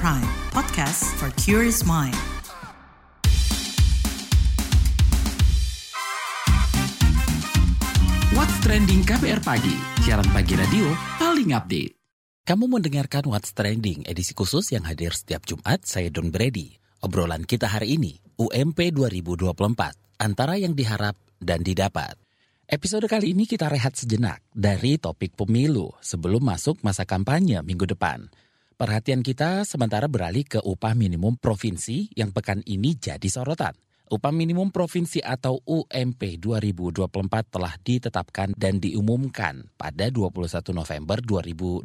Prime, podcast for curious mind. What's Trending KBR Pagi, siaran pagi radio paling update. Kamu mendengarkan What's Trending edisi khusus yang hadir setiap Jumat, saya Don Brady. Obrolan kita hari ini, UMP 2024, antara yang diharap dan didapat. Episode kali ini kita rehat sejenak dari topik pemilu sebelum masuk masa kampanye minggu depan. Perhatian kita sementara beralih ke upah minimum provinsi yang pekan ini jadi sorotan. Upah minimum provinsi atau UMP 2024 telah ditetapkan dan diumumkan pada 21 November 2023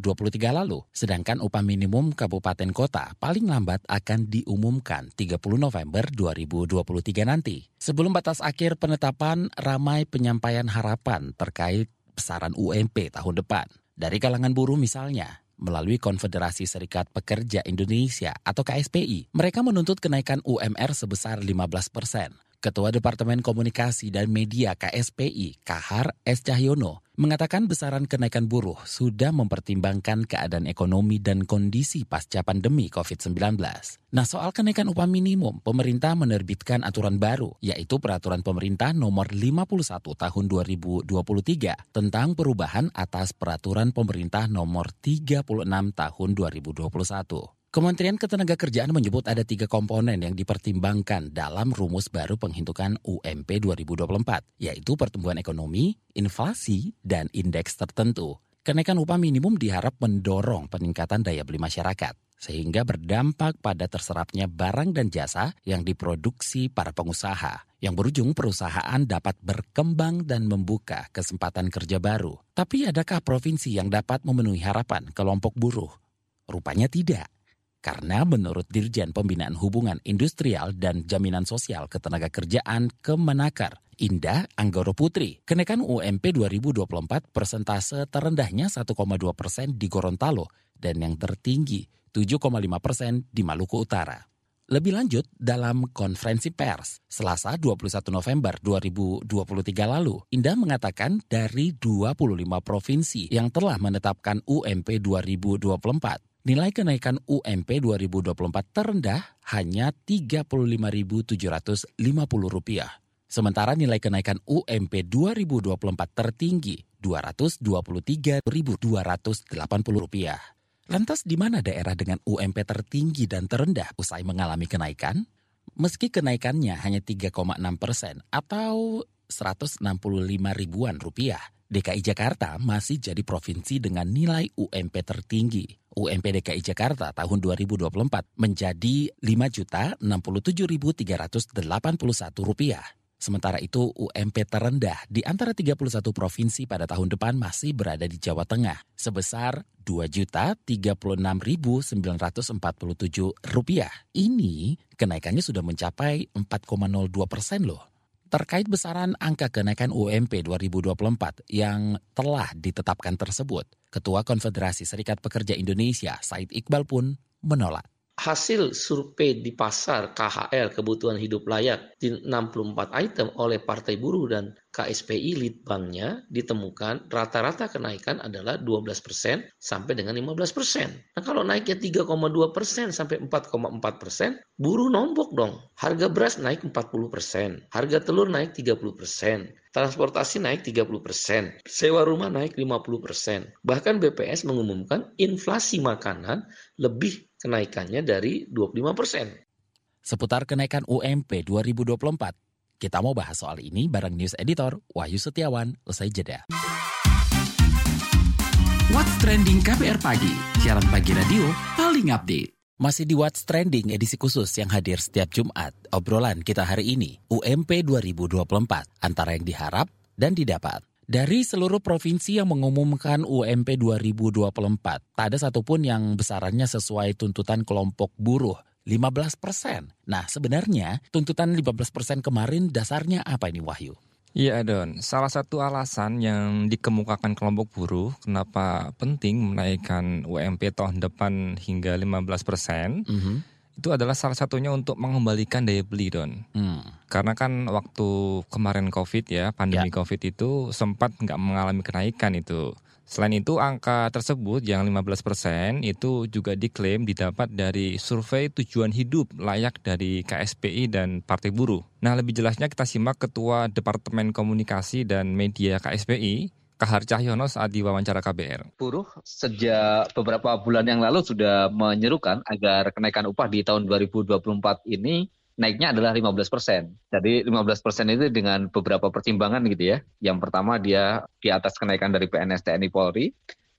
lalu. Sedangkan upah minimum kabupaten kota paling lambat akan diumumkan 30 November 2023 nanti. Sebelum batas akhir penetapan, ramai penyampaian harapan terkait besaran UMP tahun depan. Dari kalangan buruh misalnya, melalui Konfederasi Serikat Pekerja Indonesia atau KSPI. Mereka menuntut kenaikan UMR sebesar 15 persen. Ketua Departemen Komunikasi dan Media KSPI, Kahar S. Cahyono, mengatakan besaran kenaikan buruh sudah mempertimbangkan keadaan ekonomi dan kondisi pasca pandemi COVID-19. Nah, soal kenaikan upah minimum, pemerintah menerbitkan aturan baru, yaitu Peraturan Pemerintah Nomor 51 Tahun 2023 tentang perubahan atas Peraturan Pemerintah Nomor 36 Tahun 2021. Kementerian Ketenagakerjaan menyebut ada tiga komponen yang dipertimbangkan dalam rumus baru penghitungan UMP 2024, yaitu pertumbuhan ekonomi, inflasi, dan indeks tertentu. Kenaikan upah minimum diharap mendorong peningkatan daya beli masyarakat, sehingga berdampak pada terserapnya barang dan jasa yang diproduksi para pengusaha, yang berujung perusahaan dapat berkembang dan membuka kesempatan kerja baru. Tapi adakah provinsi yang dapat memenuhi harapan kelompok buruh? Rupanya tidak. Karena menurut Dirjen Pembinaan Hubungan Industrial dan Jaminan Sosial Ketenagakerjaan Kemenakar, Indah Anggoro Putri, kenaikan UMP 2024 persentase terendahnya 1,2 persen di Gorontalo dan yang tertinggi 7,5 persen di Maluku Utara. Lebih lanjut, dalam konferensi pers Selasa 21 November 2023 lalu, Indah mengatakan dari 25 provinsi yang telah menetapkan UMP 2024, Nilai kenaikan UMP 2024 terendah hanya Rp35.750. Sementara nilai kenaikan UMP 2024 tertinggi Rp223.280. Lantas di mana daerah dengan UMP tertinggi dan terendah usai mengalami kenaikan? Meski kenaikannya hanya 3,6 persen atau 165 ribuan rupiah, DKI Jakarta masih jadi provinsi dengan nilai UMP tertinggi. UMP DKI Jakarta tahun 2024 menjadi Rp5.067.381. Sementara itu UMP terendah di antara 31 provinsi pada tahun depan masih berada di Jawa Tengah sebesar Rp2.036.947. Ini kenaikannya sudah mencapai 4,02 persen loh. Terkait besaran angka kenaikan UMP 2024 yang telah ditetapkan tersebut, Ketua Konfederasi Serikat Pekerja Indonesia Said Iqbal pun menolak hasil survei di pasar KHL kebutuhan hidup layak di 64 item oleh Partai Buruh dan KSPI Litbangnya ditemukan rata-rata kenaikan adalah 12% sampai dengan 15%. Nah kalau naiknya 3,2% sampai 4,4%, buruh nombok dong. Harga beras naik 40%, harga telur naik 30%, transportasi naik 30%, sewa rumah naik 50%. Bahkan BPS mengumumkan inflasi makanan lebih kenaikannya dari 25 persen. Seputar kenaikan UMP 2024, kita mau bahas soal ini bareng News Editor Wahyu Setiawan usai jeda. What's Trending KPR Pagi, siaran pagi radio paling update. Masih di What's Trending edisi khusus yang hadir setiap Jumat. Obrolan kita hari ini, UMP 2024, antara yang diharap dan didapat. Dari seluruh provinsi yang mengumumkan UMP 2024, tak ada satupun yang besarannya sesuai tuntutan kelompok buruh, 15 persen. Nah sebenarnya tuntutan 15 persen kemarin dasarnya apa ini Wahyu? Iya Don, salah satu alasan yang dikemukakan kelompok buruh kenapa penting menaikkan UMP tahun depan hingga 15 persen, mm -hmm itu adalah salah satunya untuk mengembalikan daya beli don. Hmm. Karena kan waktu kemarin covid ya pandemi ya. covid itu sempat nggak mengalami kenaikan itu Selain itu, angka tersebut yang 15 persen itu juga diklaim didapat dari survei tujuan hidup layak dari KSPI dan Partai Buruh. Nah, lebih jelasnya kita simak Ketua Departemen Komunikasi dan Media KSPI, Kahar Cahyono saat diwawancara KBR. Buruh sejak beberapa bulan yang lalu sudah menyerukan agar kenaikan upah di tahun 2024 ini naiknya adalah 15 persen. Jadi 15 persen itu dengan beberapa pertimbangan gitu ya. Yang pertama dia di atas kenaikan dari PNS TNI Polri.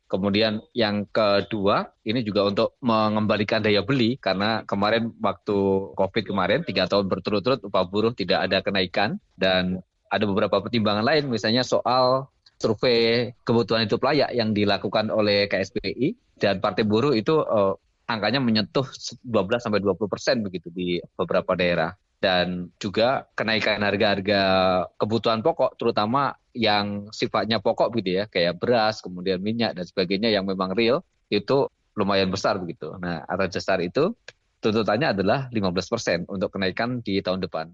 Kemudian yang kedua ini juga untuk mengembalikan daya beli karena kemarin waktu COVID kemarin tiga tahun berturut-turut upah buruh tidak ada kenaikan dan ada beberapa pertimbangan lain misalnya soal survei kebutuhan hidup layak yang dilakukan oleh KSPI dan Partai Buruh itu uh, angkanya menyentuh 12 sampai 20 persen begitu di beberapa daerah dan juga kenaikan harga-harga kebutuhan pokok terutama yang sifatnya pokok gitu ya kayak beras kemudian minyak dan sebagainya yang memang real itu lumayan besar begitu. Nah atas dasar itu tuntutannya adalah 15 persen untuk kenaikan di tahun depan.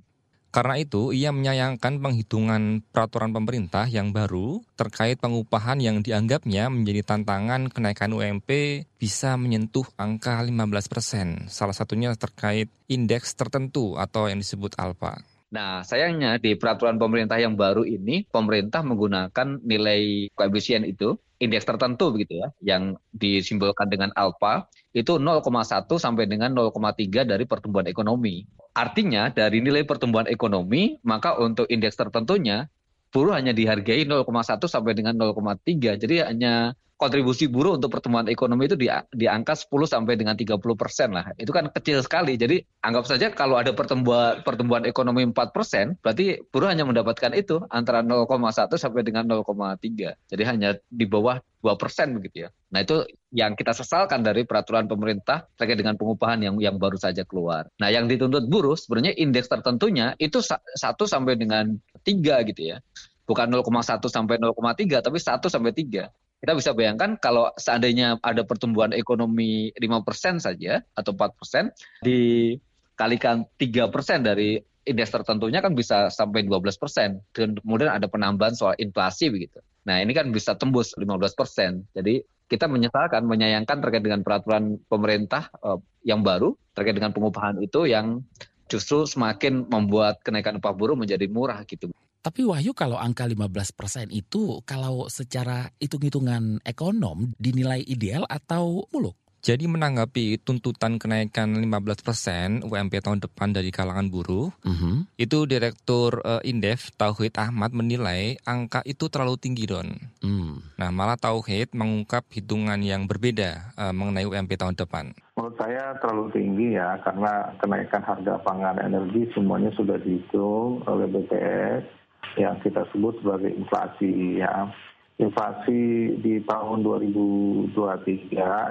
Karena itu, ia menyayangkan penghitungan peraturan pemerintah yang baru terkait pengupahan yang dianggapnya menjadi tantangan kenaikan UMP bisa menyentuh angka 15 persen. Salah satunya terkait indeks tertentu atau yang disebut alfa. Nah, sayangnya di peraturan pemerintah yang baru ini, pemerintah menggunakan nilai koefisien itu, indeks tertentu begitu ya, yang disimbolkan dengan alfa, itu 0,1 sampai dengan 0,3 dari pertumbuhan ekonomi. Artinya dari nilai pertumbuhan ekonomi, maka untuk indeks tertentunya buruh hanya dihargai 0,1 sampai dengan 0,3. Jadi hanya kontribusi buruh untuk pertumbuhan ekonomi itu di, di angka 10 sampai dengan 30 persen lah. Itu kan kecil sekali. Jadi anggap saja kalau ada pertumbuhan pertumbuhan ekonomi 4 persen, berarti buruh hanya mendapatkan itu antara 0,1 sampai dengan 0,3. Jadi hanya di bawah 2 persen begitu ya. Nah itu yang kita sesalkan dari peraturan pemerintah terkait dengan pengupahan yang yang baru saja keluar. Nah yang dituntut buruh sebenarnya indeks tertentunya itu 1 sampai dengan 3 gitu ya bukan 0,1 sampai 0,3 tapi 1 sampai 3 kita bisa bayangkan kalau seandainya ada pertumbuhan ekonomi 5% saja atau 4% dikalikan 3% dari indeks tertentunya kan bisa sampai 12% dan kemudian ada penambahan soal inflasi begitu. Nah, ini kan bisa tembus 15%. Jadi kita menyesalkan, menyayangkan terkait dengan peraturan pemerintah uh, yang baru terkait dengan pengupahan itu yang justru semakin membuat kenaikan upah buruh menjadi murah gitu. Tapi Wahyu kalau angka 15% itu kalau secara hitung-hitungan ekonom dinilai ideal atau muluk? Jadi menanggapi tuntutan kenaikan 15 persen UMP tahun depan dari kalangan buruh, uh mm-hmm. -huh. itu Direktur uh, Indef Tauhid Ahmad menilai angka itu terlalu tinggi don. Hmm. Nah malah Tauhid mengungkap hitungan yang berbeda uh, mengenai UMP tahun depan. Menurut saya terlalu tinggi ya karena kenaikan harga pangan energi semuanya sudah dihitung oleh BPS yang kita sebut sebagai inflasi ya. Inflasi di tahun 2023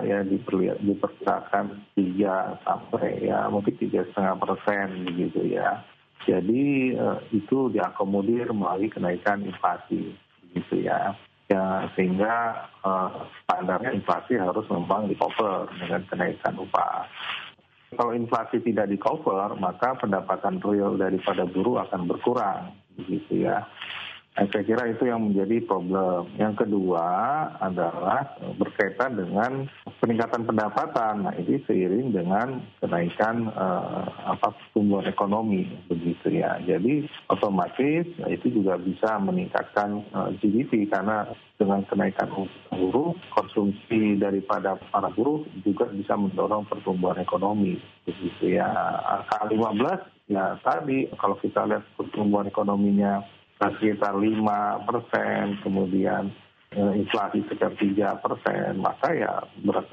ya diperlihat diperkirakan 3 sampai ya mungkin tiga setengah persen begitu ya. Jadi eh, itu diakomodir melalui kenaikan inflasi begitu ya. Ya, sehingga eh, standarnya inflasi harus memang di cover dengan kenaikan upah. Kalau inflasi tidak di cover, maka pendapatan real daripada buruh akan berkurang begitu ya. Nah, saya kira itu yang menjadi problem. Yang kedua adalah berkaitan dengan peningkatan pendapatan. Nah, ini seiring dengan kenaikan uh, apa pertumbuhan ekonomi begitu ya. Jadi otomatis nah, itu juga bisa meningkatkan eh, GDP karena dengan kenaikan buruh, konsumsi daripada para buruh juga bisa mendorong pertumbuhan ekonomi begitu ya. Angka 15 ya tadi kalau kita lihat pertumbuhan ekonominya sekitar lima persen, kemudian eh, inflasi sekitar tiga persen, maka ya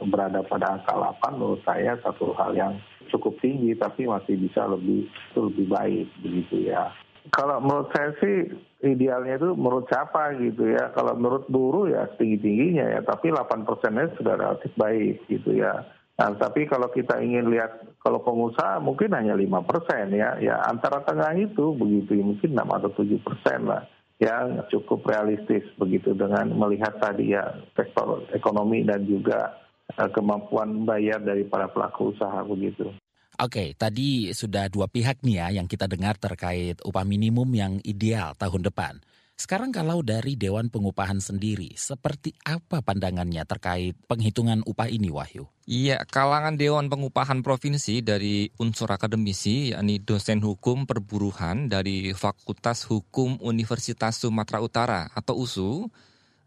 berada pada angka 8 menurut saya satu hal yang cukup tinggi tapi masih bisa lebih lebih baik begitu ya. Kalau menurut saya sih idealnya itu menurut siapa gitu ya. Kalau menurut buruh ya tinggi-tingginya ya, tapi 8 persennya sudah relatif baik gitu ya. Nah, tapi kalau kita ingin lihat kalau pengusaha mungkin hanya lima persen ya, ya antara tengah itu begitu ya, mungkin enam atau tujuh persen lah yang cukup realistis begitu dengan melihat tadi ya sektor ekonomi dan juga uh, kemampuan bayar dari para pelaku usaha begitu. Oke, tadi sudah dua pihak nih ya yang kita dengar terkait upah minimum yang ideal tahun depan. Sekarang kalau dari Dewan Pengupahan sendiri, seperti apa pandangannya terkait penghitungan upah ini, Wahyu? Iya, kalangan Dewan Pengupahan Provinsi dari unsur akademisi, yakni dosen hukum perburuhan dari Fakultas Hukum Universitas Sumatera Utara atau USU,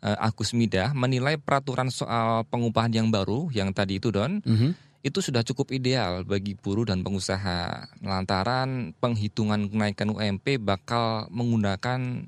eh, Agus Midah menilai peraturan soal pengupahan yang baru yang tadi itu Don, mm -hmm. itu sudah cukup ideal bagi buruh dan pengusaha lantaran penghitungan kenaikan UMP bakal menggunakan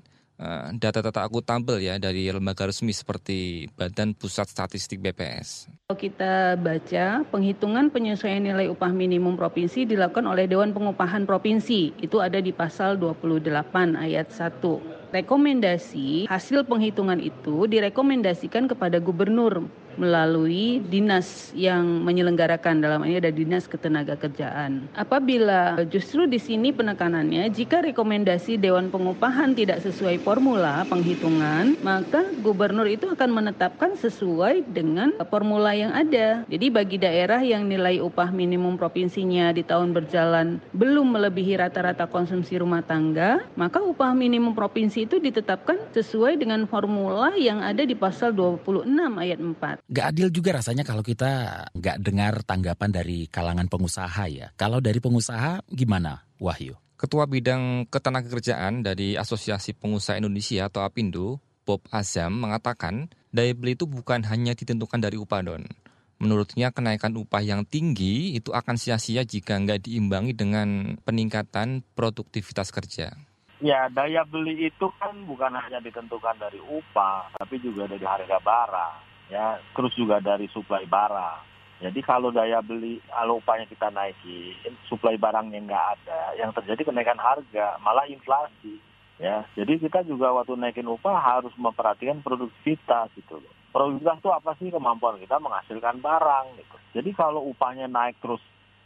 data-data akuntabel ya dari lembaga resmi seperti Badan Pusat Statistik BPS. Kalau kita baca, penghitungan penyesuaian nilai upah minimum provinsi dilakukan oleh Dewan Pengupahan Provinsi. Itu ada di pasal 28 ayat 1. Rekomendasi hasil penghitungan itu direkomendasikan kepada gubernur melalui dinas yang menyelenggarakan dalam ini ada dinas ketenagakerjaan. Apabila justru di sini penekanannya jika rekomendasi dewan pengupahan tidak sesuai formula penghitungan, maka gubernur itu akan menetapkan sesuai dengan formula yang ada. Jadi bagi daerah yang nilai upah minimum provinsinya di tahun berjalan belum melebihi rata-rata konsumsi rumah tangga, maka upah minimum provinsi itu ditetapkan sesuai dengan formula yang ada di pasal 26 ayat 4. Gak adil juga rasanya kalau kita gak dengar tanggapan dari kalangan pengusaha ya. Kalau dari pengusaha gimana Wahyu? Ketua Bidang Ketenagakerjaan dari Asosiasi Pengusaha Indonesia atau APindo, Bob Azam mengatakan daya beli itu bukan hanya ditentukan dari upah don. Menurutnya kenaikan upah yang tinggi itu akan sia-sia jika nggak diimbangi dengan peningkatan produktivitas kerja. Ya, daya beli itu kan bukan hanya ditentukan dari upah, tapi juga dari harga barang ya terus juga dari suplai barang. Jadi kalau daya beli, kalau upahnya kita naiki, suplai barangnya nggak ada, yang terjadi kenaikan harga, malah inflasi. Ya, jadi kita juga waktu naikin upah harus memperhatikan produktivitas gitu loh. Produktivitas itu apa sih kemampuan kita menghasilkan barang gitu. Jadi kalau upahnya naik terus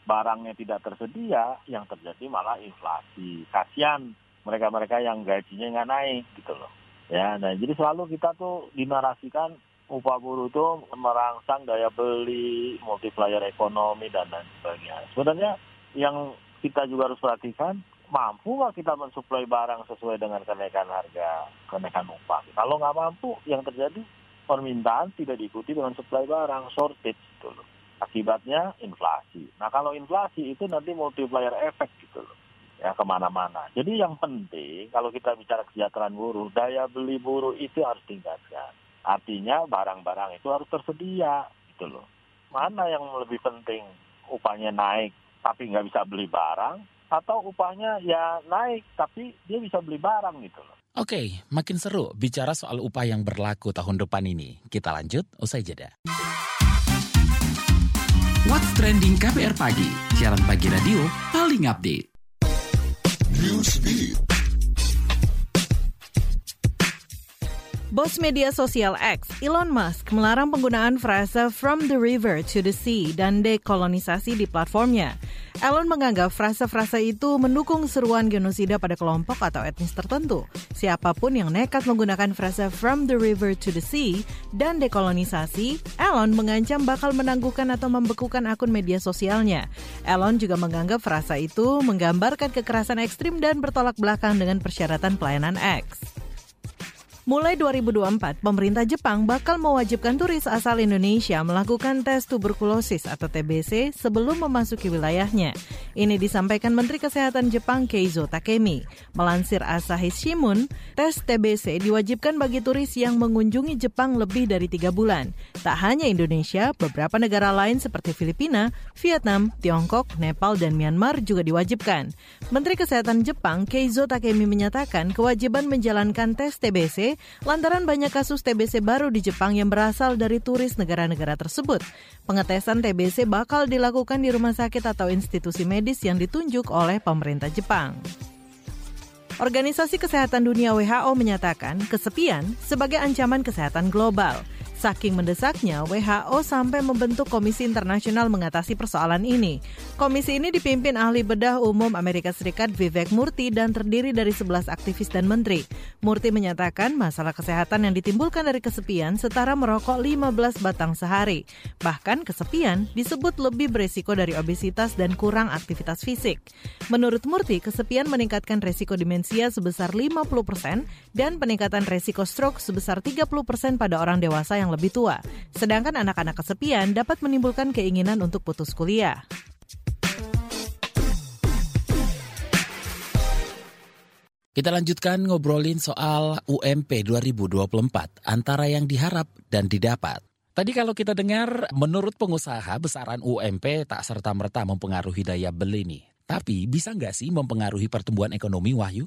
barangnya tidak tersedia, yang terjadi malah inflasi. Kasihan mereka-mereka yang gajinya nggak naik gitu loh. Ya, nah jadi selalu kita tuh dinarasikan upah buruh itu merangsang daya beli, multiplier ekonomi dan lain sebagainya. Sebenarnya yang kita juga harus perhatikan, mampu nggak kita mensuplai barang sesuai dengan kenaikan harga, kenaikan upah. Kalau nggak mampu, yang terjadi permintaan tidak diikuti dengan suplai barang, shortage gitu loh. Akibatnya inflasi. Nah kalau inflasi itu nanti multiplier efek gitu loh ya ke mana-mana. Jadi yang penting kalau kita bicara kesejahteraan buruh, daya beli buruh itu harus tingkatkan. Artinya barang-barang itu harus tersedia gitu loh. Mana yang lebih penting upahnya naik tapi nggak bisa beli barang atau upahnya ya naik tapi dia bisa beli barang gitu loh. Oke, makin seru bicara soal upah yang berlaku tahun depan ini. Kita lanjut usai jeda. What's Trending KPR Pagi, siaran pagi radio paling update. Bos media sosial X, Elon Musk, melarang penggunaan frasa from the river to the sea dan dekolonisasi di platformnya. Elon menganggap frasa-frasa itu mendukung seruan genosida pada kelompok atau etnis tertentu. Siapa pun yang nekat menggunakan frasa from the river to the sea dan dekolonisasi, Elon mengancam bakal menangguhkan atau membekukan akun media sosialnya. Elon juga menganggap frasa itu menggambarkan kekerasan ekstrim dan bertolak belakang dengan persyaratan pelayanan X. Mulai 2024, pemerintah Jepang bakal mewajibkan turis asal Indonesia melakukan tes tuberkulosis atau TBC sebelum memasuki wilayahnya. Ini disampaikan Menteri Kesehatan Jepang Keizo Takemi. Melansir Asahi Shimbun, tes TBC diwajibkan bagi turis yang mengunjungi Jepang lebih dari tiga bulan. Tak hanya Indonesia, beberapa negara lain seperti Filipina, Vietnam, Tiongkok, Nepal, dan Myanmar juga diwajibkan. Menteri Kesehatan Jepang Keizo Takemi menyatakan kewajiban menjalankan tes TBC lantaran banyak kasus TBC baru di Jepang yang berasal dari turis negara-negara tersebut. Pengetesan TBC bakal dilakukan di rumah sakit atau institusi medis yang ditunjuk oleh pemerintah Jepang. Organisasi Kesehatan Dunia WHO menyatakan kesepian sebagai ancaman kesehatan global. Saking mendesaknya, WHO sampai membentuk Komisi Internasional mengatasi persoalan ini. Komisi ini dipimpin ahli bedah umum Amerika Serikat Vivek Murthy dan terdiri dari 11 aktivis dan menteri. Murthy menyatakan masalah kesehatan yang ditimbulkan dari kesepian setara merokok 15 batang sehari. Bahkan kesepian disebut lebih beresiko dari obesitas dan kurang aktivitas fisik. Menurut Murthy, kesepian meningkatkan resiko demensia sebesar 50% dan peningkatan resiko stroke sebesar 30% pada orang dewasa yang yang lebih tua. Sedangkan anak-anak kesepian dapat menimbulkan keinginan untuk putus kuliah. Kita lanjutkan ngobrolin soal UMP 2024, antara yang diharap dan didapat. Tadi kalau kita dengar, menurut pengusaha, besaran UMP tak serta-merta mempengaruhi daya beli nih. Tapi bisa nggak sih mempengaruhi pertumbuhan ekonomi, Wahyu?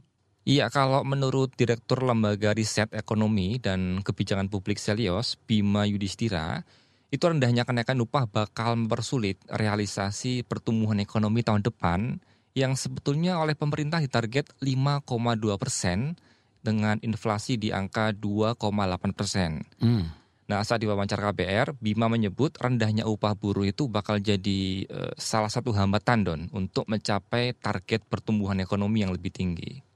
Iya, kalau menurut Direktur Lembaga Riset Ekonomi dan Kebijakan Publik Selios, Bima Yudhistira, itu rendahnya kenaikan upah bakal mempersulit realisasi pertumbuhan ekonomi tahun depan yang sebetulnya oleh pemerintah ditarget 5,2 persen dengan inflasi di angka 2,8 persen. Hmm. Nah, saat diwawancara KBR, Bima menyebut rendahnya upah buruh itu bakal jadi uh, salah satu hambatan don untuk mencapai target pertumbuhan ekonomi yang lebih tinggi.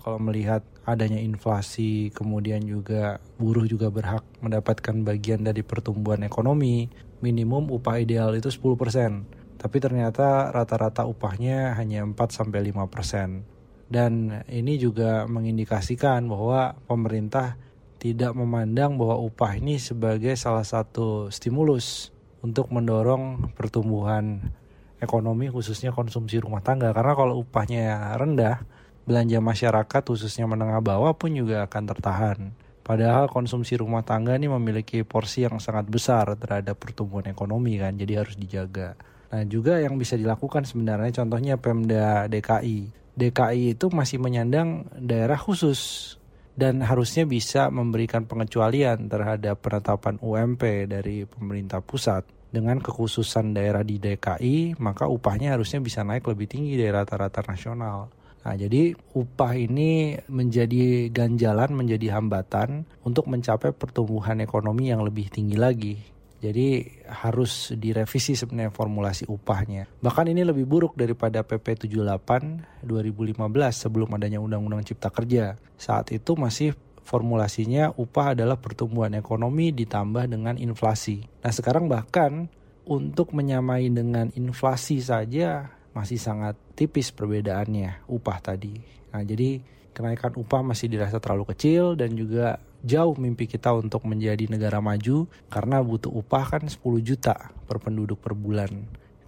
Kalau melihat adanya inflasi, kemudian juga buruh juga berhak mendapatkan bagian dari pertumbuhan ekonomi, minimum upah ideal itu 10%. Tapi ternyata rata-rata upahnya hanya 4 sampai 5%. Dan ini juga mengindikasikan bahwa pemerintah tidak memandang bahwa upah ini sebagai salah satu stimulus untuk mendorong pertumbuhan ekonomi khususnya konsumsi rumah tangga karena kalau upahnya rendah belanja masyarakat khususnya menengah bawah pun juga akan tertahan. Padahal konsumsi rumah tangga ini memiliki porsi yang sangat besar terhadap pertumbuhan ekonomi kan, jadi harus dijaga. Nah juga yang bisa dilakukan sebenarnya contohnya Pemda DKI. DKI itu masih menyandang daerah khusus dan harusnya bisa memberikan pengecualian terhadap penetapan UMP dari pemerintah pusat. Dengan kekhususan daerah di DKI, maka upahnya harusnya bisa naik lebih tinggi dari rata-rata nasional. Nah, jadi upah ini menjadi ganjalan, menjadi hambatan untuk mencapai pertumbuhan ekonomi yang lebih tinggi lagi. Jadi harus direvisi sebenarnya formulasi upahnya. Bahkan ini lebih buruk daripada PP 78 2015 sebelum adanya Undang-Undang Cipta Kerja. Saat itu masih formulasinya upah adalah pertumbuhan ekonomi ditambah dengan inflasi. Nah sekarang bahkan untuk menyamai dengan inflasi saja masih sangat tipis perbedaannya upah tadi. Nah, jadi kenaikan upah masih dirasa terlalu kecil dan juga jauh mimpi kita untuk menjadi negara maju karena butuh upah kan 10 juta per penduduk per bulan.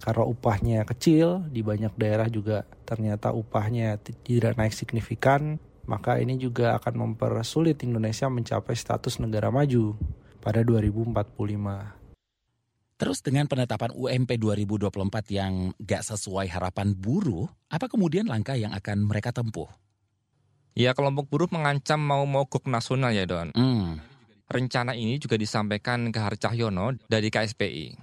Karena upahnya kecil, di banyak daerah juga ternyata upahnya tidak naik signifikan, maka ini juga akan mempersulit Indonesia mencapai status negara maju pada 2045. Terus dengan penetapan UMP 2024 yang gak sesuai harapan buruh, apa kemudian langkah yang akan mereka tempuh? Ya kelompok buruh mengancam mau mogok nasional ya Don. Hmm. Rencana ini juga disampaikan ke Harcahyono dari KSPI.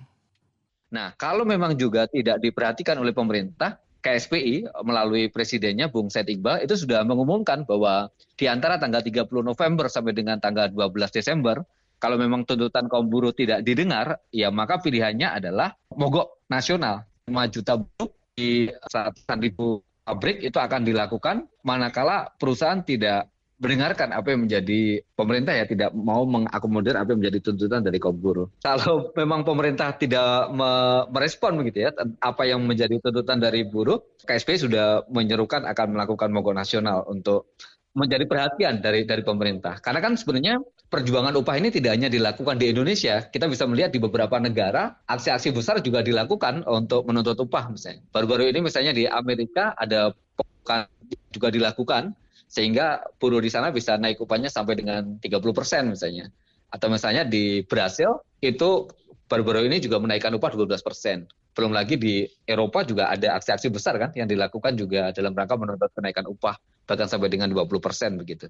Nah kalau memang juga tidak diperhatikan oleh pemerintah, KSPI melalui presidennya Bung Said Iqbal itu sudah mengumumkan bahwa di antara tanggal 30 November sampai dengan tanggal 12 Desember kalau memang tuntutan kaum buruh tidak didengar, ya maka pilihannya adalah mogok nasional. 5 juta buruh di ratusan ribu pabrik itu akan dilakukan manakala perusahaan tidak mendengarkan apa yang menjadi pemerintah ya tidak mau mengakomodir apa yang menjadi tuntutan dari kaum buruh. Kalau memang pemerintah tidak merespon begitu ya apa yang menjadi tuntutan dari buruh, KSP sudah menyerukan akan melakukan mogok nasional untuk menjadi perhatian dari dari pemerintah. Karena kan sebenarnya perjuangan upah ini tidak hanya dilakukan di Indonesia, kita bisa melihat di beberapa negara aksi-aksi besar juga dilakukan untuk menuntut upah misalnya. Baru-baru ini misalnya di Amerika ada juga dilakukan sehingga buruh di sana bisa naik upahnya sampai dengan 30 persen misalnya. Atau misalnya di Brasil itu baru-baru ini juga menaikkan upah 12 persen. Belum lagi di Eropa juga ada aksi-aksi besar kan yang dilakukan juga dalam rangka menuntut kenaikan upah bahkan sampai dengan 20 persen begitu.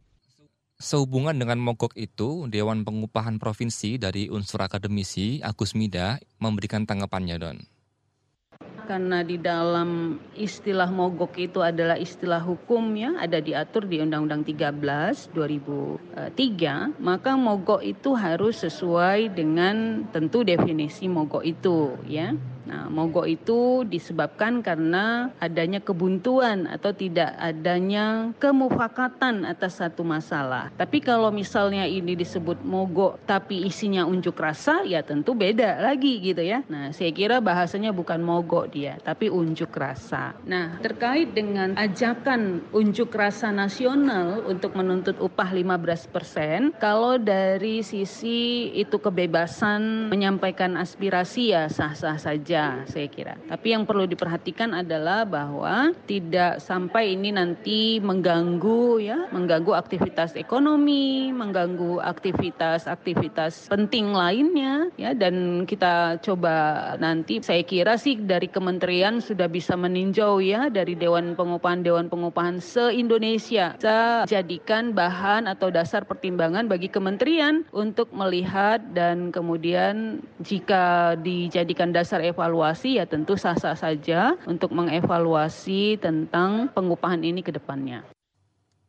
Sehubungan dengan mogok itu, Dewan Pengupahan Provinsi dari unsur akademisi Agus Mida memberikan tanggapannya, Don. karena di dalam istilah mogok itu adalah istilah hukum ya, ada diatur di Undang-Undang 13 2003, maka mogok itu harus sesuai dengan tentu definisi mogok itu ya. Nah, mogok itu disebabkan karena adanya kebuntuan atau tidak adanya kemufakatan atas satu masalah. Tapi kalau misalnya ini disebut mogok tapi isinya unjuk rasa, ya tentu beda lagi gitu ya. Nah, saya kira bahasanya bukan mogok dia, tapi unjuk rasa. Nah, terkait dengan ajakan unjuk rasa nasional untuk menuntut upah 15%, kalau dari sisi itu kebebasan menyampaikan aspirasi ya sah-sah saja saja saya kira. Tapi yang perlu diperhatikan adalah bahwa tidak sampai ini nanti mengganggu ya, mengganggu aktivitas ekonomi, mengganggu aktivitas-aktivitas penting lainnya ya dan kita coba nanti saya kira sih dari kementerian sudah bisa meninjau ya dari Dewan Pengupahan Dewan Pengupahan se-Indonesia bisa jadikan bahan atau dasar pertimbangan bagi kementerian untuk melihat dan kemudian jika dijadikan dasar evaluasi evaluasi ya tentu sah-sah saja untuk mengevaluasi tentang pengupahan ini ke depannya.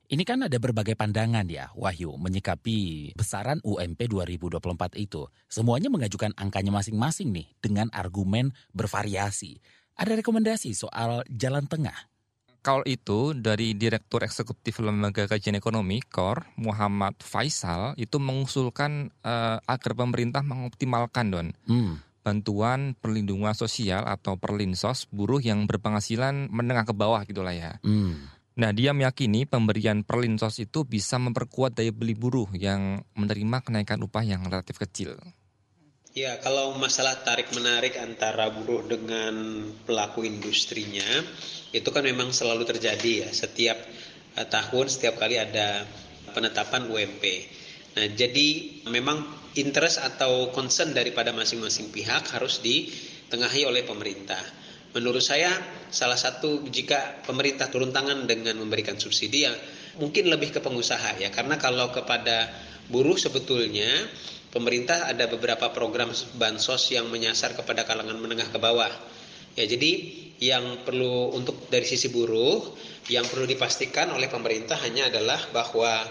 Ini kan ada berbagai pandangan ya, Wahyu, menyikapi besaran UMP 2024 itu. Semuanya mengajukan angkanya masing-masing nih dengan argumen bervariasi. Ada rekomendasi soal jalan tengah? Kalau itu dari Direktur Eksekutif Lembaga Kajian Ekonomi KOR Muhammad Faisal itu mengusulkan uh, agar pemerintah mengoptimalkan don hmm bantuan perlindungan sosial atau perlinsos buruh yang berpenghasilan menengah ke bawah gitulah ya. Hmm. Nah, dia meyakini pemberian perlinsos itu bisa memperkuat daya beli buruh yang menerima kenaikan upah yang relatif kecil. Ya, kalau masalah tarik-menarik antara buruh dengan pelaku industrinya, itu kan memang selalu terjadi ya. Setiap uh, tahun, setiap kali ada penetapan UMP. Nah, jadi memang interest atau concern daripada masing-masing pihak harus ditengahi oleh pemerintah. Menurut saya salah satu jika pemerintah turun tangan dengan memberikan subsidi yang mungkin lebih ke pengusaha ya karena kalau kepada buruh sebetulnya pemerintah ada beberapa program bansos yang menyasar kepada kalangan menengah ke bawah. Ya jadi yang perlu untuk dari sisi buruh yang perlu dipastikan oleh pemerintah hanya adalah bahwa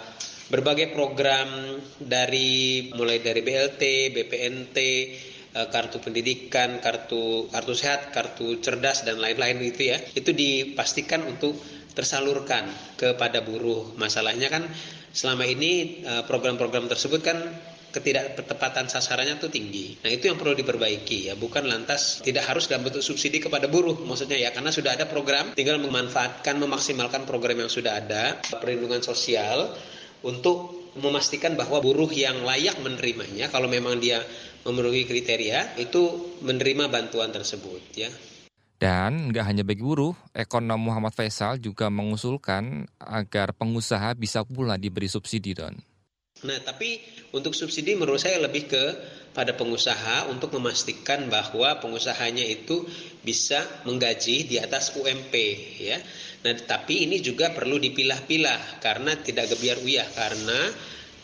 berbagai program dari mulai dari BLT, BPNT, eh, kartu pendidikan, kartu kartu sehat, kartu cerdas dan lain-lain itu ya. Itu dipastikan untuk tersalurkan kepada buruh. Masalahnya kan selama ini eh, program-program tersebut kan ketidaktepatan sasarannya tuh tinggi. Nah itu yang perlu diperbaiki ya, bukan lantas tidak harus dalam bentuk subsidi kepada buruh maksudnya ya, karena sudah ada program, tinggal memanfaatkan, memaksimalkan program yang sudah ada, perlindungan sosial, untuk memastikan bahwa buruh yang layak menerimanya kalau memang dia memenuhi kriteria itu menerima bantuan tersebut ya. Dan nggak hanya bagi buruh, ekonom Muhammad Faisal juga mengusulkan agar pengusaha bisa pula diberi subsidi, Don. Nah, tapi untuk subsidi menurut saya lebih ke pada pengusaha untuk memastikan bahwa pengusahanya itu bisa menggaji di atas UMP ya. Nah, tapi ini juga perlu dipilah-pilah karena tidak gebiar uyah karena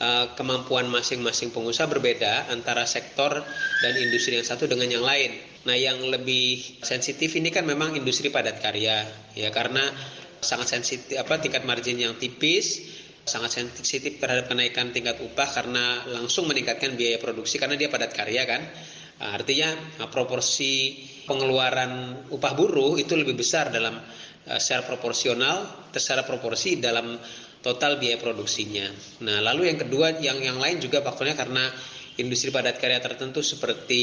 uh, kemampuan masing-masing pengusaha berbeda antara sektor dan industri yang satu dengan yang lain. Nah, yang lebih sensitif ini kan memang industri padat karya ya karena sangat sensitif apa tingkat margin yang tipis sangat sensitif terhadap kenaikan tingkat upah karena langsung meningkatkan biaya produksi karena dia padat karya kan. Artinya proporsi pengeluaran upah buruh itu lebih besar dalam Eh, secara proporsional, secara proporsi dalam total biaya produksinya. Nah, lalu yang kedua yang yang lain juga faktornya karena industri padat karya tertentu seperti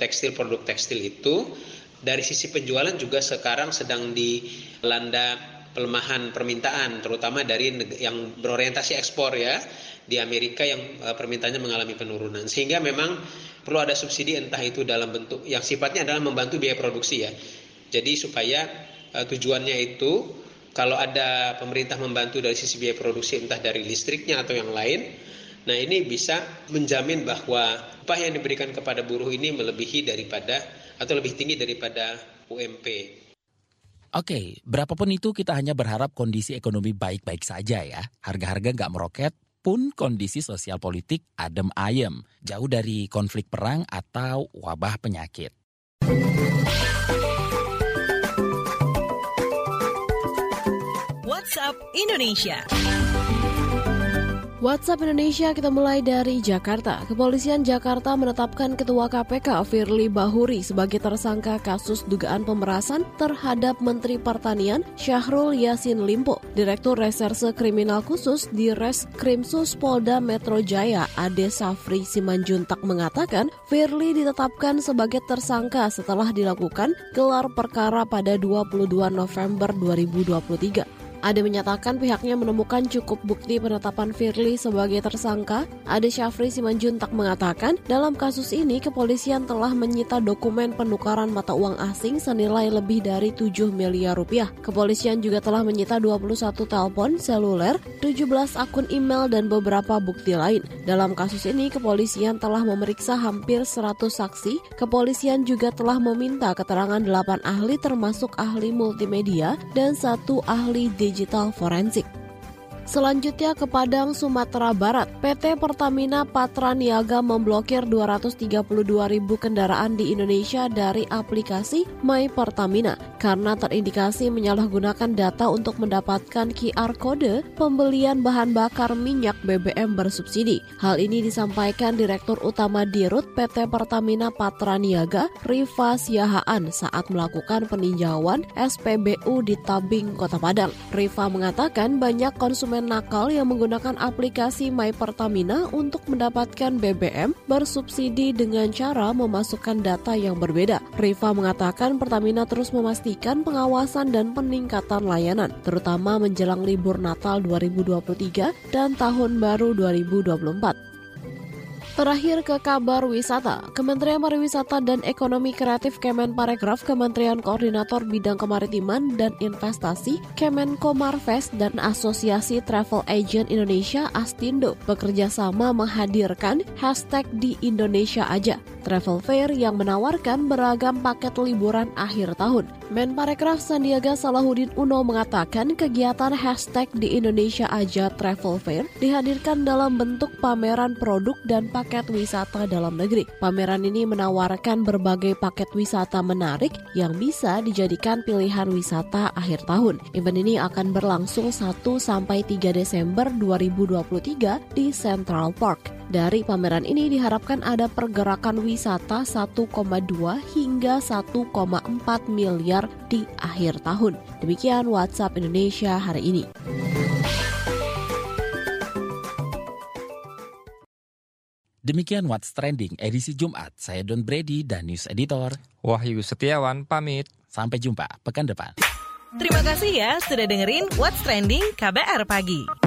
tekstil produk tekstil itu dari sisi penjualan juga sekarang sedang dilanda pelemahan permintaan terutama dari yang berorientasi ekspor ya di Amerika yang eh, permintaannya mengalami penurunan sehingga memang perlu ada subsidi entah itu dalam bentuk yang sifatnya adalah membantu biaya produksi ya jadi supaya tujuannya itu kalau ada pemerintah membantu dari sisi biaya produksi entah dari listriknya atau yang lain, nah ini bisa menjamin bahwa upah yang diberikan kepada buruh ini melebihi daripada atau lebih tinggi daripada UMP. Oke, berapapun itu kita hanya berharap kondisi ekonomi baik-baik saja ya. Harga-harga nggak meroket, pun kondisi sosial politik adem ayem, jauh dari konflik perang atau wabah penyakit. WhatsApp Indonesia. WhatsApp Indonesia kita mulai dari Jakarta. Kepolisian Jakarta menetapkan Ketua KPK Firly Bahuri sebagai tersangka kasus dugaan pemerasan terhadap Menteri Pertanian Syahrul Yasin Limpo. Direktur Reserse Kriminal Khusus di Reskrimsus Polda Metro Jaya Ade Safri Simanjuntak mengatakan Firly ditetapkan sebagai tersangka setelah dilakukan gelar perkara pada 22 November 2023. Ade menyatakan pihaknya menemukan cukup bukti penetapan Firly sebagai tersangka. Ade Syafri Simanjuntak mengatakan, dalam kasus ini kepolisian telah menyita dokumen penukaran mata uang asing senilai lebih dari 7 miliar rupiah. Kepolisian juga telah menyita 21 telepon seluler, 17 akun email dan beberapa bukti lain. Dalam kasus ini kepolisian telah memeriksa hampir 100 saksi. Kepolisian juga telah meminta keterangan 8 ahli termasuk ahli multimedia dan satu ahli digital forensik. Selanjutnya ke Padang, Sumatera Barat. PT Pertamina Patra Niaga memblokir 232 ribu kendaraan di Indonesia dari aplikasi My Pertamina karena terindikasi menyalahgunakan data untuk mendapatkan QR kode pembelian bahan bakar minyak BBM bersubsidi. Hal ini disampaikan Direktur Utama Dirut PT Pertamina Patra Niaga, Riva Siahaan saat melakukan peninjauan SPBU di Tabing, Kota Padang. Riva mengatakan banyak konsumen konsumen nakal yang menggunakan aplikasi My Pertamina untuk mendapatkan BBM bersubsidi dengan cara memasukkan data yang berbeda. Riva mengatakan Pertamina terus memastikan pengawasan dan peningkatan layanan, terutama menjelang libur Natal 2023 dan Tahun Baru 2024. Terakhir ke kabar wisata. Kementerian Pariwisata dan Ekonomi Kreatif Kemenparekraf, Kementerian Koordinator Bidang Kemaritiman dan Investasi, Kemenko Marves dan Asosiasi Travel Agent Indonesia Astindo bekerja sama menghadirkan hashtag di Indonesia aja travel fair yang menawarkan beragam paket liburan akhir tahun. Menparekraf Sandiaga Salahuddin Uno mengatakan kegiatan hashtag di Indonesia aja travel fair dihadirkan dalam bentuk pameran produk dan paket wisata dalam negeri. Pameran ini menawarkan berbagai paket wisata menarik yang bisa dijadikan pilihan wisata akhir tahun. Event ini akan berlangsung 1 sampai 3 Desember 2023 di Central Park. Dari pameran ini diharapkan ada pergerakan wisata 1,2 hingga 1,4 miliar di akhir tahun. Demikian WhatsApp Indonesia hari ini. Demikian What's Trending edisi Jumat. Saya Don Brady dan News Editor. Wahyu Setiawan pamit. Sampai jumpa pekan depan. Terima kasih ya sudah dengerin What's Trending KBR Pagi.